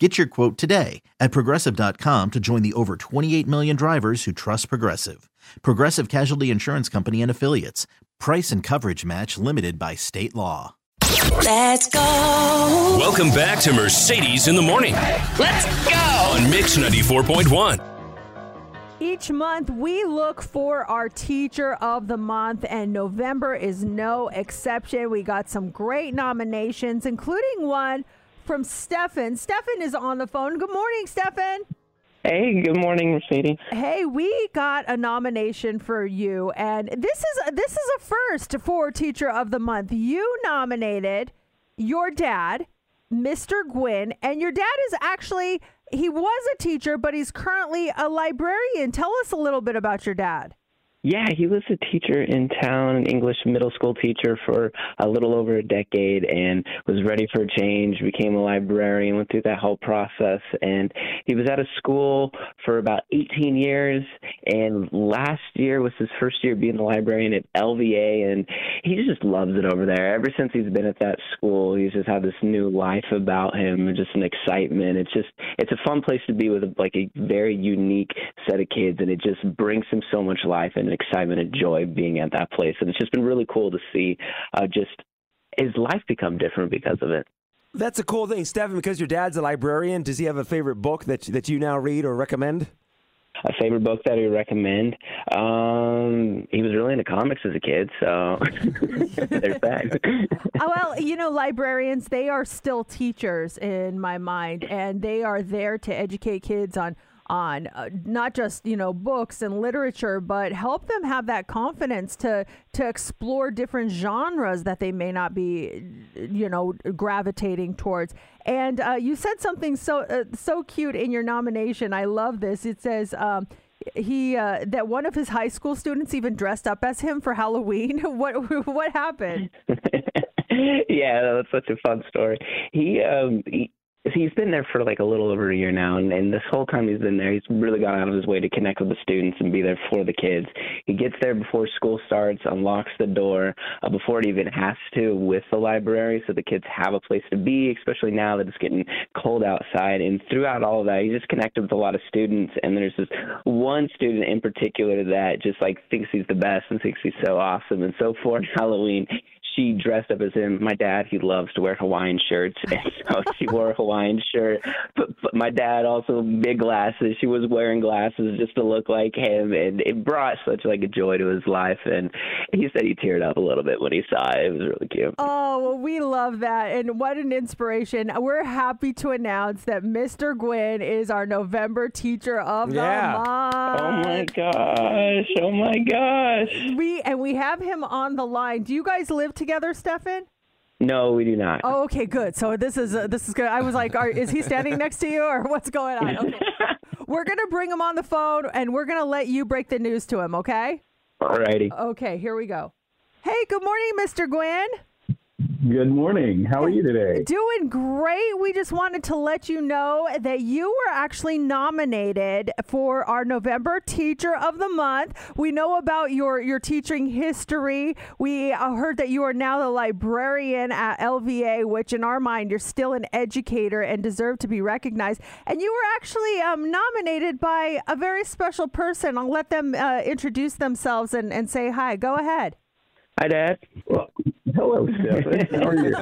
Get your quote today at progressive.com to join the over 28 million drivers who trust Progressive. Progressive Casualty Insurance Company and Affiliates. Price and coverage match limited by state law. Let's go. Welcome back to Mercedes in the Morning Let's go. on Mix 94.1. Each month, we look for our teacher of the month, and November is no exception. We got some great nominations, including one from Stefan. Stefan is on the phone. Good morning, Stefan. Hey, good morning, Mercedes. Hey, we got a nomination for you, and this is this is a first for Teacher of the Month. You nominated your dad, Mr. Gwynn, and your dad is actually he was a teacher, but he's currently a librarian. Tell us a little bit about your dad. Yeah, he was a teacher in town, an English middle school teacher for a little over a decade and was ready for a change, became a librarian, went through that whole process. And he was out of school for about 18 years. And last year was his first year being a librarian at LVA. And he just loves it over there. Ever since he's been at that school, he's just had this new life about him and just an excitement. It's just, it's a fun place to be with like a very unique set of kids. And it just brings him so much life and excitement and joy being at that place. And it's just been really cool to see uh, just his life become different because of it. That's a cool thing, Stephen. Because your dad's a librarian, does he have a favorite book that that you now read or recommend? A favorite book that I recommend. Um, he was really into comics as a kid, so there's that. Oh, well, you know, librarians, they are still teachers in my mind, and they are there to educate kids on on uh, not just you know books and literature but help them have that confidence to to explore different genres that they may not be you know gravitating towards. And uh, you said something so uh, so cute in your nomination. I love this. It says um, he uh, that one of his high school students even dressed up as him for halloween. What what happened? Yeah, that's such a fun story. He um he, he's been there for like a little over a year now and, and this whole time he's been there he's really gone out of his way to connect with the students and be there for the kids. He gets there before school starts unlocks the door uh, before it even has to with the library so the kids have a place to be especially now that it's getting cold outside. And throughout all of that he just connected with a lot of students and there's this one student in particular that just like thinks he's the best and thinks he's so awesome and so for halloween she dressed up as him. My dad, he loves to wear Hawaiian shirts, and so she wore a Hawaiian shirt. But, but my dad also big glasses. She was wearing glasses just to look like him, and it brought such like a joy to his life. And he said he teared up a little bit when he saw it. It was really cute. Oh, well, we love that. And what an inspiration. We're happy to announce that Mr. Gwynn is our November teacher of Yeah. the month. Oh my gosh! Oh my gosh! We and we have him on the line. Do you guys live together, Stefan? No, we do not. Oh, okay, good. So this is uh, this is good. I was like, are, is he standing next to you or what's going on? Okay. we're gonna bring him on the phone and we're gonna let you break the news to him. Okay? Alrighty. Okay. Here we go. Hey, good morning, Mr. Gwynn. Good morning. How are you today? Doing great. We just wanted to let you know that you were actually nominated for our November Teacher of the Month. We know about your your teaching history. We uh, heard that you are now the librarian at LVA, which in our mind you're still an educator and deserve to be recognized. And you were actually um, nominated by a very special person. I'll let them uh, introduce themselves and, and say hi. Go ahead. Hi, Dad. Well, hello, Stephen. How are you?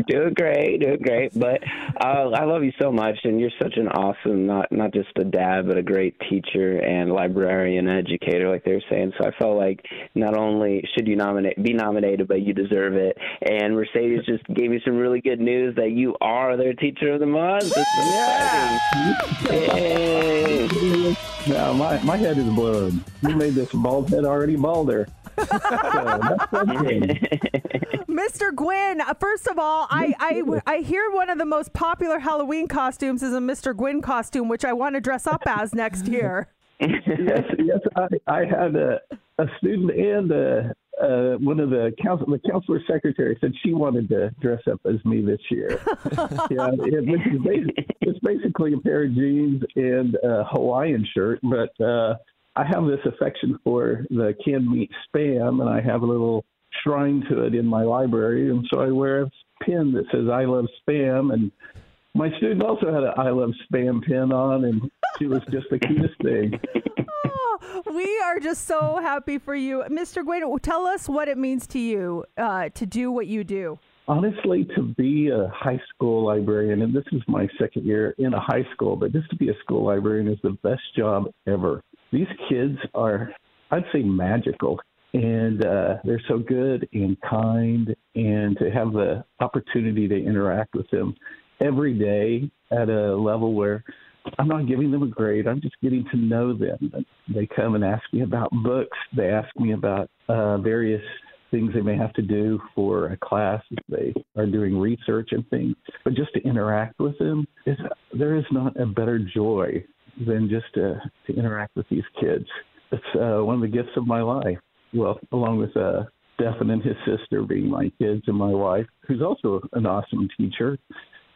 doing great, doing great. But uh, I love you so much, and you're such an awesome, not not just a dad, but a great teacher and librarian, educator, like they were saying. So I felt like not only should you nominate, be nominated, but you deserve it. And Mercedes just gave me some really good news that you are their teacher of the month. It's exciting. Yay. Now, my, my head is blown. You made this bald head already balder. So, that's something. Mr. Gwynn, uh, first of all, I, I, I hear one of the most popular Halloween costumes is a Mr. Gwynn costume, which I want to dress up as next year. yes, yes, I, I had a a student and uh, uh, one of the council, the counselor secretary said she wanted to dress up as me this year. yeah, it, which is basi- it's basically a pair of jeans and a Hawaiian shirt, but uh, I have this affection for the canned meat spam, and I have a little shrine to it in my library, and so I wear a pin that says "I love spam." And my student also had an "I love spam" pin on, and she was just the cutest thing. Oh, we are just so happy for you, Mr. Guido. Tell us what it means to you uh, to do what you do. Honestly, to be a high school librarian, and this is my second year in a high school, but just to be a school librarian is the best job ever. These kids are, I'd say, magical, and uh, they're so good and kind, and to have the opportunity to interact with them every day at a level where I'm not giving them a grade. I'm just getting to know them. They come and ask me about books. They ask me about uh, various things they may have to do for a class they are doing research and things. But just to interact with them, is, there is not a better joy than just to, to interact with these kids. It's uh, one of the gifts of my life. Well, along with uh, Stefan and his sister being my kids and my wife, who's also an awesome teacher.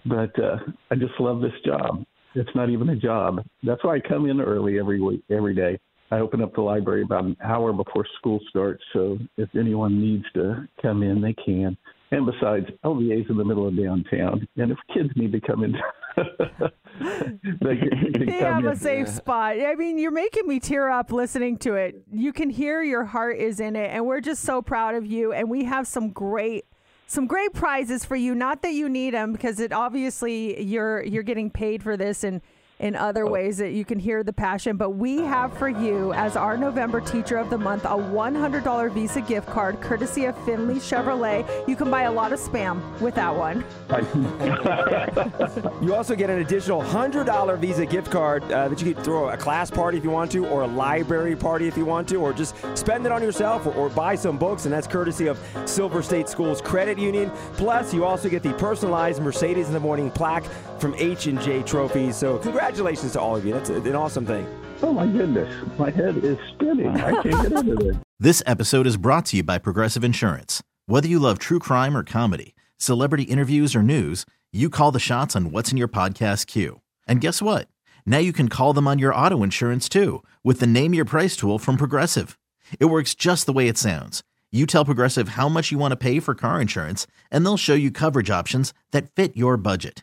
But uh, I just love this job. It's not even a job. That's why I come in early every week, every day. I open up the library about an hour before school starts, so if anyone needs to come in, they can. And besides, LVA is in the middle of downtown, and if kids need to come in, they have a safe spot. I mean, you're making me tear up listening to it. You can hear your heart is in it, and we're just so proud of you. And we have some great, some great prizes for you. Not that you need them, because it obviously you're you're getting paid for this and in other ways that you can hear the passion. But we have for you, as our November Teacher of the Month, a $100 Visa gift card courtesy of Findlay Chevrolet. You can buy a lot of spam with that one. You also get an additional $100 Visa gift card uh, that you could throw a class party if you want to, or a library party if you want to, or just spend it on yourself or, or buy some books, and that's courtesy of Silver State Schools Credit Union. Plus, you also get the personalized Mercedes in the Morning plaque from H&J Trophies. So congratulations to all of you. That's an awesome thing. Oh my goodness, my head is spinning. I can't get into this. This episode is brought to you by Progressive Insurance. Whether you love true crime or comedy, celebrity interviews or news, you call the shots on what's in your podcast queue. And guess what? Now you can call them on your auto insurance too with the Name Your Price tool from Progressive. It works just the way it sounds. You tell Progressive how much you want to pay for car insurance, and they'll show you coverage options that fit your budget.